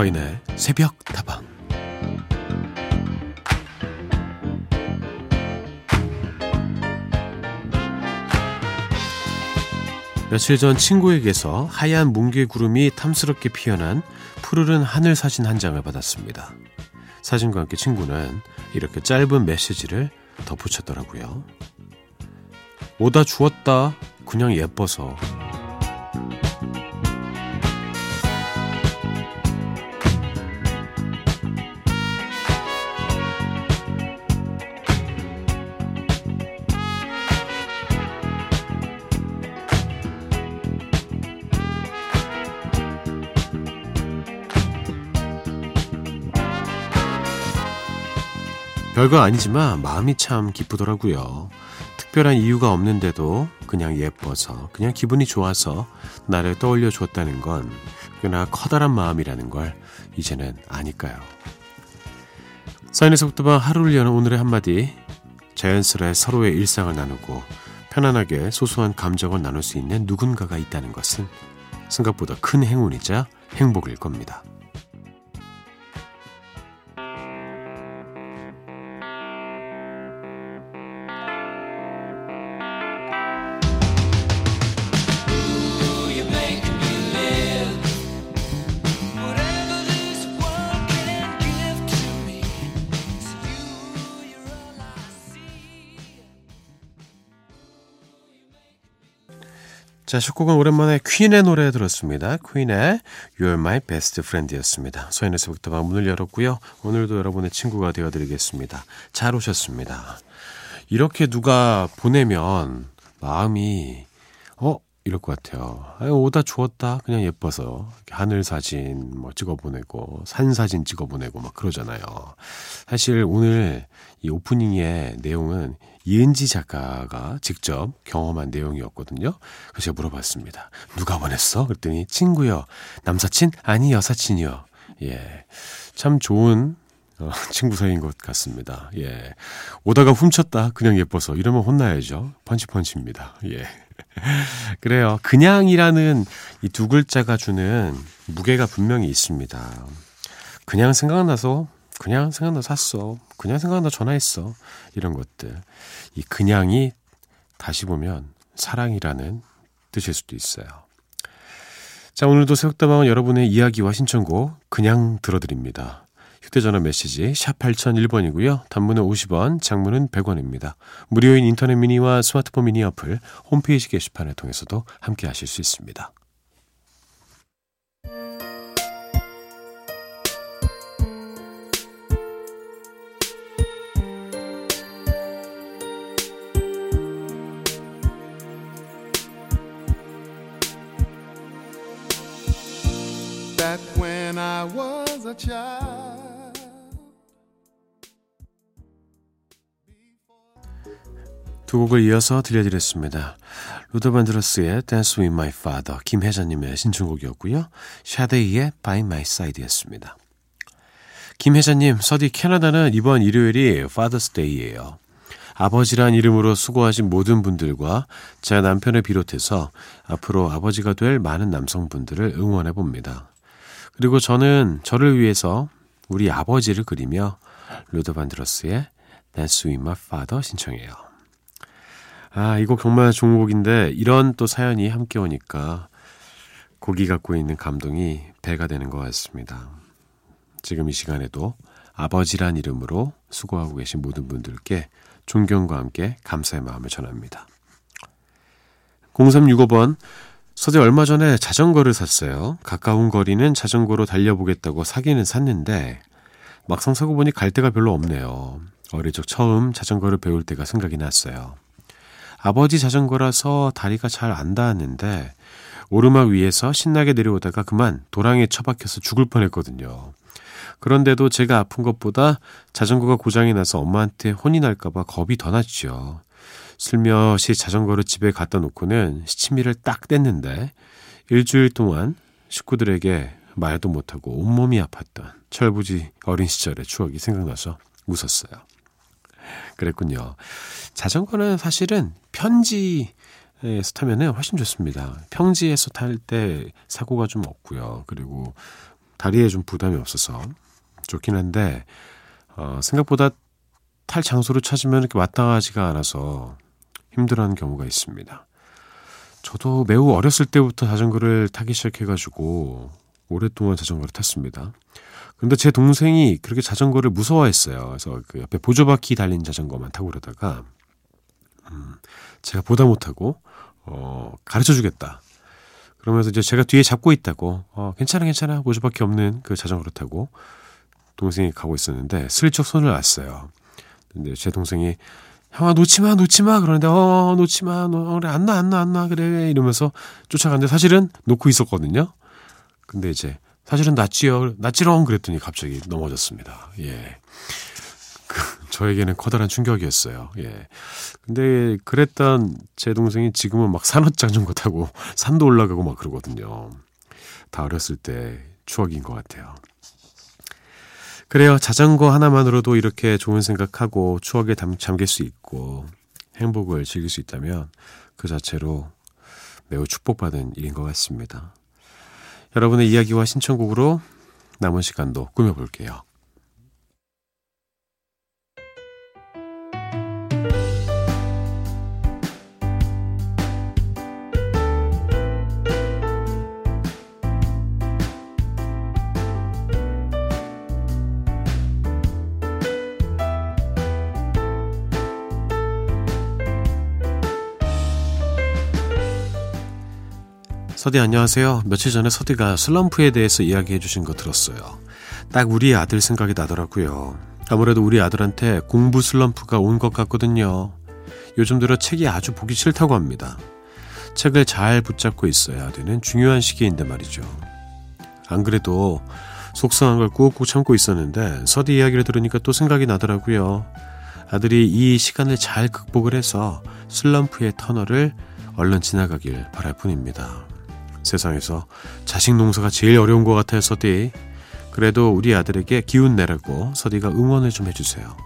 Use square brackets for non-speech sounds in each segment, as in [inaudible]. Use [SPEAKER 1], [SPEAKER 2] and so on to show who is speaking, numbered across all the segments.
[SPEAKER 1] 서인의 새벽 다방 며칠 전 친구에게서 하얀 뭉게 구름이 탐스럽게 피어난 푸르른 하늘 사진 한 장을 받았습니다. 사진과 함께 친구는 이렇게 짧은 메시지를 덧붙였더라고요. 오다 주웠다. 그냥 예뻐서. 별거 아니지만 마음이 참 기쁘더라고요. 특별한 이유가 없는데도 그냥 예뻐서, 그냥 기분이 좋아서 나를 떠올려 줬다는 건 꽤나 커다란 마음이라는 걸 이제는 아니까요. 사인에서부터 하루를 여는 오늘의 한마디. 자연스레 서로의 일상을 나누고 편안하게 소소한 감정을 나눌 수 있는 누군가가 있다는 것은 생각보다 큰 행운이자 행복일 겁니다. 자, 19번 오랜만에 퀸의 노래 들었습니다. 퀸의 You're My Best Friend였습니다. 서인에서부터 문을 열었고요. 오늘도 여러분의 친구가 되어드리겠습니다. 잘 오셨습니다. 이렇게 누가 보내면 마음이 어? 이럴 것 같아요. 아유, 오다 주었다. 그냥 예뻐서. 하늘 사진 뭐 찍어 보내고, 산 사진 찍어 보내고 막 그러잖아요. 사실 오늘 이 오프닝의 내용은 이은지 작가가 직접 경험한 내용이었거든요. 그래서 제가 물어봤습니다. 누가 보냈어? 그랬더니 친구요. 남사친? 아니 여사친이요. 예. 참 좋은 어, [laughs] 친구 사이인 것 같습니다. 예. 오다가 훔쳤다. 그냥 예뻐서. 이러면 혼나야죠. 펀치펀치입니다. 예. [laughs] 그래요. 그냥이라는 이 두 글자가 주는 무게가 분명히 있습니다. 그냥 생각나서 그냥 생각나 샀어. 그냥 생각나 전화했어. 이런 것들. 이 그냥이 다시 보면 사랑이라는 뜻일 수도 있어요. 자, 오늘도 새벽다방은 여러분의 이야기와 신청곡 그냥 들어드립니다. 휴대전화 메시지 샵 8001번이고요. 단문은 50원, 장문은 100원입니다. 무료인 인터넷 미니와 스마트폰 미니 어플, 홈페이지 게시판을 통해서도 함께 하실 수 있습니다. 두 곡을 이어서 들려드렸습니다. 루더 반드러스의 Dance with My Father, 김혜자님의 신청곡이었고요. 샤데이의 By My Side였습니다. 김혜자님, 서디 캐나다는 이번 일요일이 Father's Day예요. 아버지란 이름으로 수고하신 모든 분들과 제 남편을 비롯해서 앞으로 아버지가 될 많은 남성분들을 응원해 봅니다. 그리고 저는 저를 위해서 우리 아버지를 그리며 루더 반드러스의 Dance with My Father 신청해요. 아, 이 곡 정말 좋은 곡인데 이런 또 사연이 함께 오니까 곡이 갖고 있는 감동이 배가 되는 것 같습니다. 지금 이 시간에도 아버지란 이름으로 수고하고 계신 모든 분들께 존경과 함께 감사의 마음을 전합니다. 0365번 서재 얼마 전에 자전거를 샀어요. 가까운 거리는 자전거로 달려보겠다고 사기는 샀는데 막상 사고 보니 갈 데가 별로 없네요. 어릴 적 처음 자전거를 배울 때가 생각이 났어요. 아버지 자전거라서 다리가 잘 안 닿았는데 오르막 위에서 신나게 내려오다가 그만 도랑에 처박혀서 죽을 뻔했거든요. 그런데도 제가 아픈 것보다 자전거가 고장이 나서 엄마한테 혼이 날까봐 겁이 더 났죠. 슬며시 자전거를 집에 갖다 놓고는 시치미를 딱 뗐는데 일주일 동안 식구들에게 말도 못하고 온몸이 아팠던 철부지 어린 시절의 추억이 생각나서 웃었어요. 그랬군요. 자전거는 사실은 편지 에서 타면은 훨씬 좋습니다. 평지에서 탈 때 사고가 좀 없고요. 그리고 다리에 좀 부담이 없어서 좋긴 한데 어, 생각보다 탈 장소를 찾으면 이렇게 마땅하지가 않아서 힘들어하는 경우가 있습니다. 저도 매우 어렸을 때부터 자전거를 타기 시작해가지고 오랫동안 자전거를 탔습니다. 그런데 제 동생이 그렇게 자전거를 무서워했어요. 그래서 그 옆에 보조바퀴 달린 자전거만 타고 그러다가 음, 제가 보다 못하고 어, 가르쳐 주겠다. 그러면서 이제 제가 뒤에 잡고 있다고 어, 괜찮아 괜찮아 보조바퀴 없는 그 자전거를 타고 동생이 가고 있었는데 슬쩍 손을 놨어요. 근데 제 동생이 형아 놓지 마 놓지 마 그러는데 어 놓지 마 너, 그래 안놔 안 놔 안 놔 그래 이러면서 쫓아갔는데 사실은 놓고 있었거든요. 근데 이제 사실은 낫지요 낫지롱 그랬더니 갑자기 넘어졌습니다. 예. 그, 저에게는 커다란 충격이었어요. 예. 근데 그랬던 제 동생이 지금은 막 산업 자전거 타고 [laughs] 산도 올라가고 막 그러거든요. 다 어렸을 때 추억인 것 같아요. 그래요. 자전거 하나만으로도 이렇게 좋은 생각하고 추억에 담, 잠길 수 있고 행복을 즐길 수 있다면 그 자체로 매우 축복받은 일인 것 같습니다. 여러분의 이야기와 신청곡으로 남은 시간도 꾸며볼게요. 서디 안녕하세요. 며칠 전에 서디가 슬럼프에 대해서 이야기해 주신 거 들었어요. 딱 우리 아들 생각이 나더라고요. 아무래도 우리 아들한테 공부 슬럼프가 온 것 같거든요. 요즘 들어 책이 아주 보기 싫다고 합니다. 책을 잘 붙잡고 있어야 되는 중요한 시기인데 말이죠. 안 그래도 속상한 걸 꾹꾹 참고 있었는데 서디 이야기를 들으니까 또 생각이 나더라고요. 아들이 이 시간을 잘 극복을 해서 슬럼프의 터널을 얼른 지나가길 바랄 뿐입니다. 세상에서 자식 농사가 제일 어려운 것 같아요, 서디. 그래도 우리 아들에게 기운 내라고 서디가 응원을 좀 해주세요.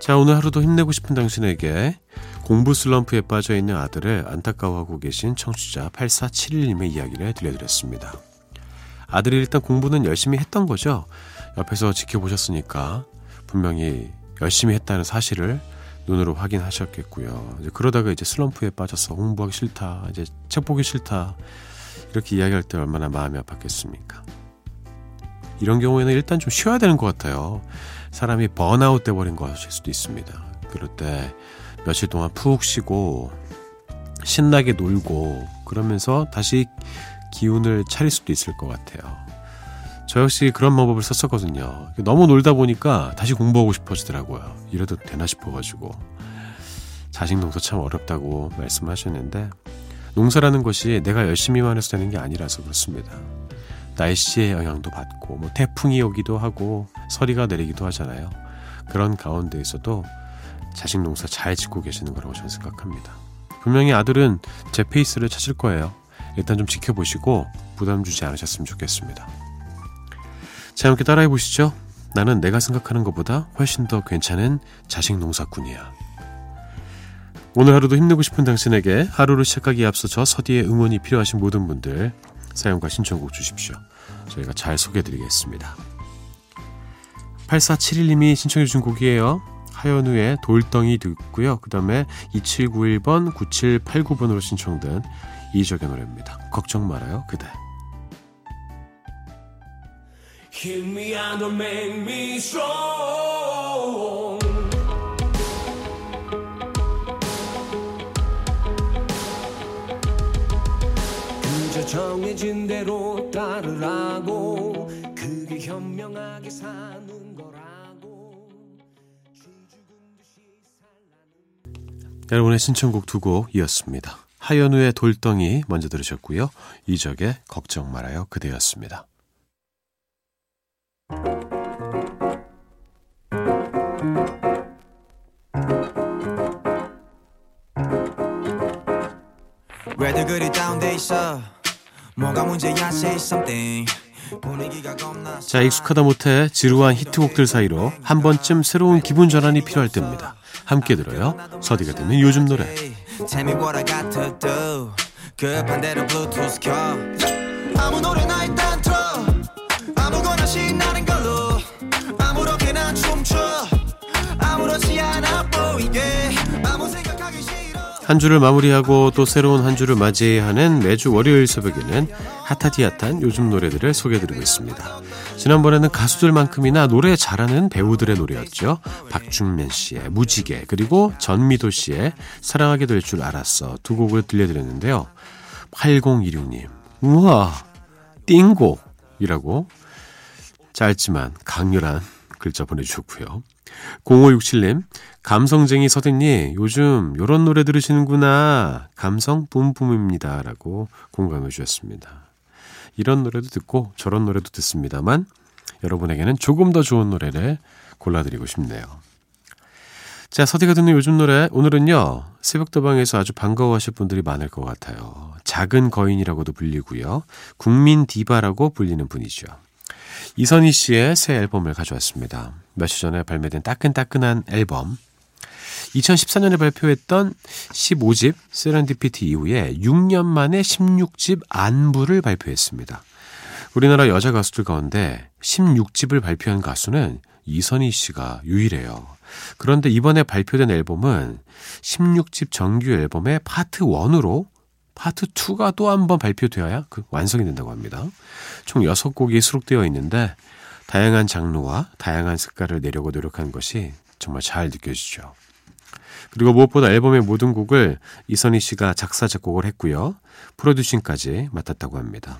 [SPEAKER 1] 자, 오늘 하루도 힘내고 싶은 당신에게 공부 슬럼프에 빠져 있는 아들을 안타까워하고 계신 청취자 8471님의 이야기를 들려드렸습니다. 아들이 일단 공부는 열심히 했던 거죠. 옆에서 지켜보셨으니까 분명히 열심히 했다는 사실을 눈으로 확인하셨겠고요. 이제 그러다가 이제 슬럼프에 빠져서 공부하기 싫다, 이제 책 보기 싫다 이렇게 이야기할 때 얼마나 마음이 아팠겠습니까? 이런 경우에는 일단 좀 쉬어야 되는 것 같아요. 사람이 번아웃 돼버린 것일 수도 있습니다. 그럴 때 며칠 동안 푹 쉬고 신나게 놀고 그러면서 다시 기운을 차릴 수도 있을 것 같아요. 저 역시 그런 방법을 썼었거든요. 너무 놀다 보니까 다시 공부하고 싶어지더라고요. 이래도 되나 싶어가지고. 자식 농사 참 어렵다고 말씀하셨는데, 농사라는 것이 내가 열심히만 해서 되는 게 아니라서 그렇습니다. 날씨의 영향도 받고, 뭐 태풍이 오기도 하고, 서리가 내리기도 하잖아요. 그런 가운데에서도 자식 농사 잘 짓고 계시는 거라고 저는 생각합니다. 분명히 아들은 제 페이스를 찾을 거예요. 일단 좀 지켜보시고 부담 주지 않으셨으면 좋겠습니다. 자, 함께 따라해 보시죠. 나는 내가 생각하는 것보다 훨씬 더 괜찮은 자식 농사꾼이야. 오늘 하루도 힘내고 싶은 당신에게 하루를 시작하기에 앞서 저 서디의 응원이 필요하신 모든 분들 사연과 신청곡 주십시오. 저희가 잘 소개해드리겠습니다. 8471님이 신청해 주신 곡이에요. 하연우의 돌덩이 듣고요. 그 다음에 2791번, 9789번으로 신청된 이적의 노래입니다. 걱정 말아요, 그대. Hit me and make me strong. 그저 정해진 대로 따르라고 그게 현명하게 사는 여러분의 신청곡 두 곡 이었습니다. 하연우의 돌덩이 먼저 들으셨고요. 이적의 걱정 말아요 그대였습니다. 왜들 그리 다운돼 있어 자, 익숙하다 못해 지루한 히트곡들 사이로 한 번쯤 새로운 기분 전환이 필요할 때입니다. 함께 들어요. 서디가 듣는 요즘 노래. 아무 노래나 아무거나 한 주를 마무리하고 또 새로운 한 주를 맞이하는 매주 월요일 새벽에는 핫하디 핫한 요즘 노래들을 소개해드리고 있습니다. 지난번에는 가수들만큼이나 노래 잘하는 배우들의 노래였죠. 박준면 씨의 무지개 그리고 전미도 씨의 사랑하게 될 줄 알았어 두 곡을 들려드렸는데요. 8016님 우와 띵곡이라고 짧지만 강렬한 글자 보내주셨고요. 0567님, 감성쟁이 서대님, 요즘 요런 노래 들으시는구나. 감성 뿜뿜입니다. 라고 공감해 주셨습니다. 이런 노래도 듣고 저런 노래도 듣습니다만, 여러분에게는 조금 더 좋은 노래를 골라드리고 싶네요. 자, 서디가 듣는 요즘 노래, 오늘은요, 새벽도방에서 아주 반가워하실 분들이 많을 것 같아요. 작은 거인이라고도 불리고요. 국민 디바라고 불리는 분이죠. 이선희 씨의 새 앨범을 가져왔습니다. 며칠 전에 발매된 따끈따끈한 앨범. 2014년에 발표했던 15집 세렌디피티 이후에 6년 만에 16집 안부를 발표했습니다. 우리나라 여자 가수들 가운데 16집을 발표한 가수는 이선희 씨가 유일해요. 그런데 이번에 발표된 앨범은 16집 정규 앨범의 파트 1으로 파트 2가 또 한 번 발표되어야 그 완성이 된다고 합니다. 총 6곡이 수록되어 있는데 다양한 장르와 다양한 색깔을 내려고 노력한 것이 정말 잘 느껴지죠. 그리고 무엇보다 앨범의 모든 곡을 이선희 씨가 작사 작곡을 했고요. 프로듀싱까지 맡았다고 합니다.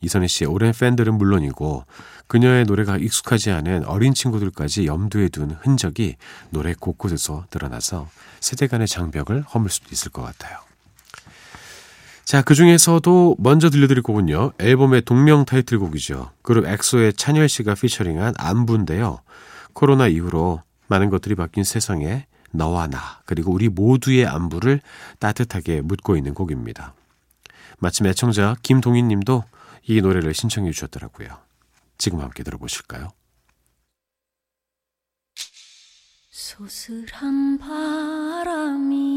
[SPEAKER 1] 이선희 씨의 오랜 팬들은 물론이고 그녀의 노래가 익숙하지 않은 어린 친구들까지 염두에 둔 흔적이 노래 곳곳에서 드러나서 세대 간의 장벽을 허물 수도 있을 것 같아요. 자, 그 중에서도 먼저 들려드릴 곡은요. 앨범의 동명 타이틀곡이죠. 그룹 엑소의 찬열 씨가 피처링한 안부인데요. 코로나 이후로 많은 것들이 바뀐 세상에 너와 나 그리고 우리 모두의 안부를 따뜻하게 묻고 있는 곡입니다. 마침 애청자 김동인 님도 이 노래를 신청해 주셨더라고요. 지금 함께 들어보실까요? 소슬한 바람이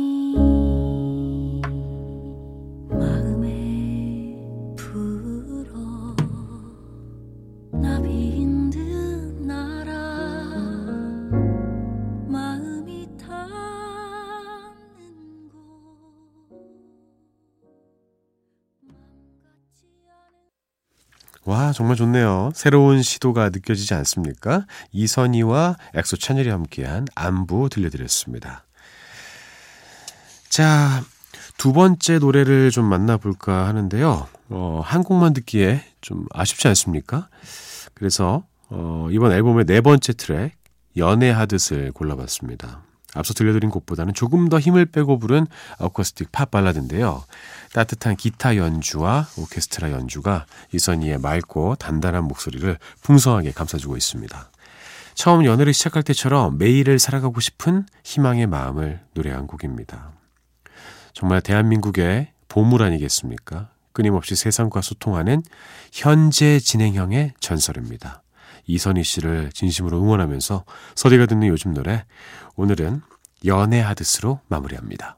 [SPEAKER 1] 정말 좋네요. 새로운 시도가 느껴지지 않습니까? 이선희와 엑소 찬열이 함께한 안부 들려드렸습니다. 자, 두 번째 노래를 좀 만나볼까 하는데요. 어, 한 곡만 듣기에 좀 아쉽지 않습니까? 그래서, 어, 이번 앨범의 네 번째 트랙, 연애하듯을 골라봤습니다. 앞서 들려드린 곡보다는 조금 더 힘을 빼고 부른 어쿠스틱 팝 발라드인데요. 따뜻한 기타 연주와 오케스트라 연주가 이선희의 맑고 단단한 목소리를 풍성하게 감싸주고 있습니다. 처음 연애를 시작할 때처럼 매일을 살아가고 싶은 희망의 마음을 노래한 곡입니다. 정말 대한민국의 보물 아니겠습니까? 끊임없이 세상과 소통하는 현재 진행형의 전설입니다. 이선희 씨를 진심으로 응원하면서 서리가 듣는 요즘 노래 오늘은 연애하듯으로 마무리합니다.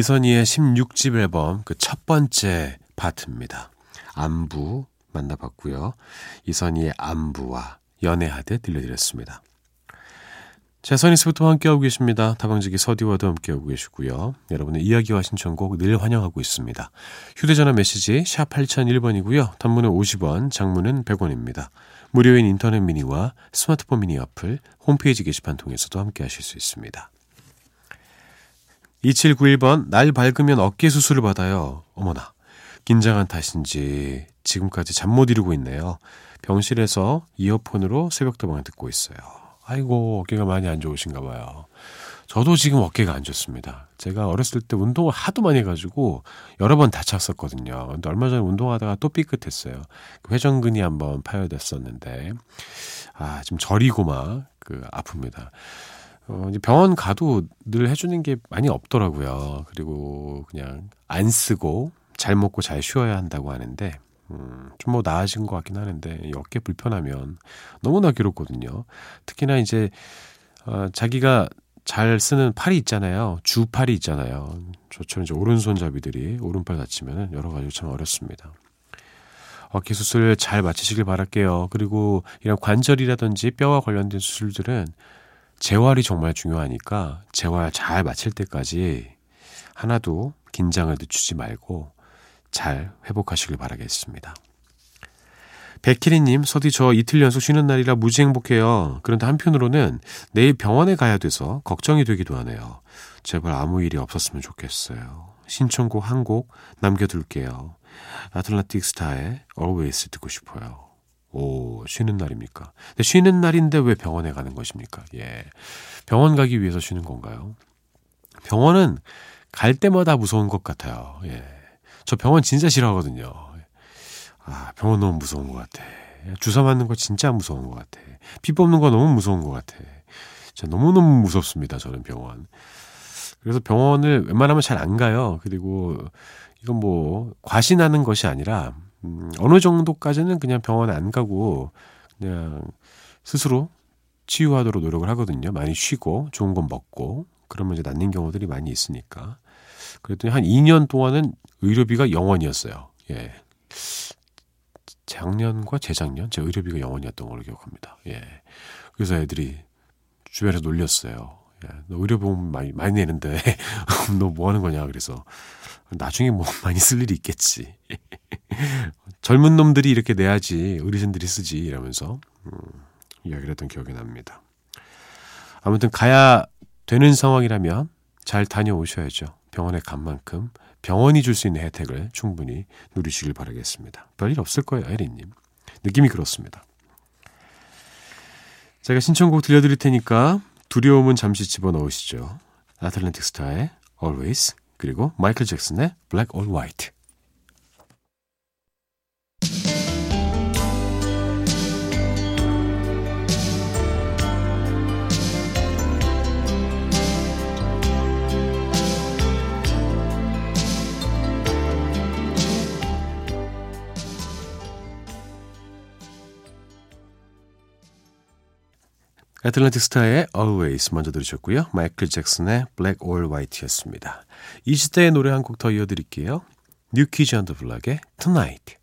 [SPEAKER 1] 이선희의 16집 앨범 그 첫 번째 파트입니다. 안부 만나봤고요. 이선희의 안부와 연애하듯 들려드렸습니다. 재선이스부터 함께하고 계십니다. 다방지기 서디와도 함께하고 계시고요. 여러분의 이야기와 신청곡 늘 환영하고 있습니다. 휴대전화 메시지 샵 8001번이고요. 단문은 50원, 장문은 100원입니다. 무료인 인터넷 미니와 스마트폰 미니 어플, 홈페이지 게시판 통해서도 함께하실 수 있습니다. 2791번, 날 밝으면 어깨 수술을 받아요. 어머나, 긴장한 탓인지 지금까지 잠 못 이루고 있네요. 병실에서 이어폰으로 새벽도방을 듣고 있어요. 아이고, 어깨가 많이 안 좋으신가 봐요. 저도 지금 어깨가 안 좋습니다. 제가 어렸을 때 운동을 하도 많이 해가지고 여러 번 다쳤었거든요. 근데 얼마 전에 운동하다가 또 삐끗했어요. 그 회전근이 한번 파열됐었는데, 아, 지금 저리고 막, 그, 아픕니다. 어, 이제 병원 가도 늘 해주는 게 많이 없더라고요. 그리고 그냥 안 쓰고 잘 먹고 잘 쉬어야 한다고 하는데, 음, 좀 뭐 나아진 것 같긴 하는데, 어깨 불편하면 너무나 괴롭거든요. 특히나 이제, 어, 자기가 잘 쓰는 팔이 있잖아요. 주팔이 있잖아요. 저처럼 이제 오른손잡이들이 오른팔 다치면 여러 가지 참 어렵습니다. 어깨 수술 잘 마치시길 바랄게요. 그리고 이런 관절이라든지 뼈와 관련된 수술들은 재활이 정말 중요하니까 재활 잘 마칠 때까지 하나도 긴장을 늦추지 말고 잘 회복하시길 바라겠습니다. 백희리님, 서디 저 이틀 연속 쉬는 날이라 무지 행복해요. 그런데 한편으로는 내일 병원에 가야 돼서 걱정이 되기도 하네요. 제발 아무 일이 없었으면 좋겠어요. 신청곡 한 곡 남겨둘게요. 아틀란틱 스타의 Always 듣고 싶어요. 오, 쉬는 날입니까? 쉬는 날인데 왜 병원에 가는 것입니까? 예. 병원 가기 위해서 쉬는 건가요? 병원은 갈 때마다 무서운 것 같아요. 예. 저 병원 진짜 싫어하거든요. 아, 병원 너무 무서운 것 같아. 주사 맞는 거 진짜 무서운 것 같아. 피 뽑는 거 너무 무서운 것 같아. 진짜 너무너무 무섭습니다, 저는 병원. 그래서 병원을 웬만하면 잘 안 가요. 그리고 이건 뭐, 과신하는 것이 아니라, 음, 어느 정도까지는 그냥 병원 안 가고, 그냥 스스로 치유하도록 노력을 하거든요. 많이 쉬고, 좋은 건 먹고, 그러면 이제 낫는 경우들이 많이 있으니까. 그랬더니 한 2년 동안은 의료비가 0원이었어요. 예. 작년과 재작년 제 의료비가 0원이었던 걸로 기억합니다. 예. 그래서 애들이 주변에서 놀렸어요. 야, 너 의료보험 많이, 많이 내는데, [laughs] 너 뭐 하는 거냐, 그래서. 나중에 뭐 [laughs] 많이 쓸 일이 있겠지. [laughs] 젊은 놈들이 이렇게 내야지, 어르신들이 쓰지, 이러면서, 음, 이야기를 했던 기억이 납니다. 아무튼 가야 되는 상황이라면 잘 다녀오셔야죠. 병원에 간 만큼 병원이 줄 수 있는 혜택을 충분히 누리시길 바라겠습니다. 별일 없을 거예요, 에리님. 느낌이 그렇습니다. 제가 신청곡 들려드릴 테니까 두려움은 잠시 집어넣으시죠. 아틀란틱 스타의 Always 그리고 마이클 잭슨의 Black or White Atlantic Starr의 Always 먼저 들으셨고요. 마이클 잭슨의 Black or White였습니다. 이 시대의 노래 한 곡 더 이어드릴게요. New Kids on the Block의 Tonight.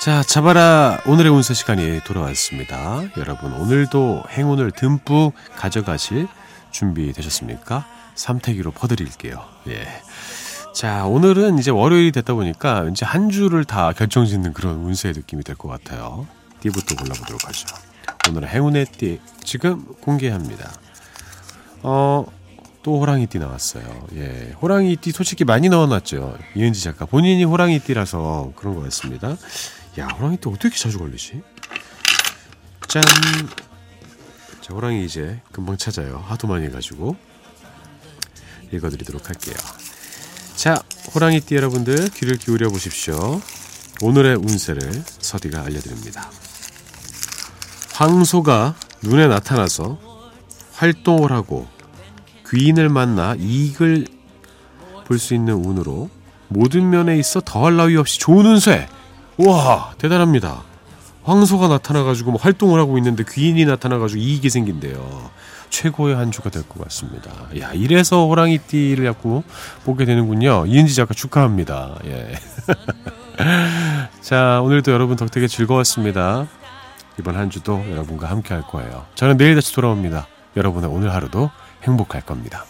[SPEAKER 1] 자, 잡아라 오늘의 운세 시간이 돌아왔습니다. 여러분 오늘도 행운을 듬뿍 가져가실 준비 되셨습니까? 삼태기로 퍼드릴게요. 예. 자, 오늘은 이제 월요일이 됐다 보니까 이제 한 주를 다 결정 짓는 그런 운세의 느낌이 될 것 같아요. 띠부터 골라보도록 하죠. 오늘은 행운의 띠 지금 공개합니다. 어, 또 호랑이 띠 나왔어요. 예. 호랑이 띠 솔직히 많이 넣어놨죠. 이은지 작가. 본인이 호랑이 띠라서 그런 것 같습니다. 야, 호랑이 띠 어떻게 자주 걸리지? 짠! 자, 호랑이 이제 금방 찾아요. 하도 많이 해가지고. 읽어드리도록 할게요. 자, 호랑이 띠 여러분들 귀를 기울여 보십시오. 오늘의 운세를 서디가 알려드립니다. 황소가 눈에 나타나서 활동을 하고 귀인을 만나 이익을 볼 수 있는 운으로 모든 면에 있어 더할 나위 없이 좋은 운세. 와 대단합니다. 황소가 나타나가지고 뭐 활동을 하고 있는데 귀인이 나타나가지고 이익이 생긴대요. 최고의 한 주가 될 것 같습니다. 야, 이래서 호랑이띠를 자꾸 보게 되는군요. 이은지 작가 축하합니다. 예. [laughs] 자, 오늘도 여러분 덕택에 즐거웠습니다. 이번 한 주도 여러분과 함께 할 거예요. 저는 내일 다시 돌아옵니다. 여러분의 오늘 하루도 행복할 겁니다.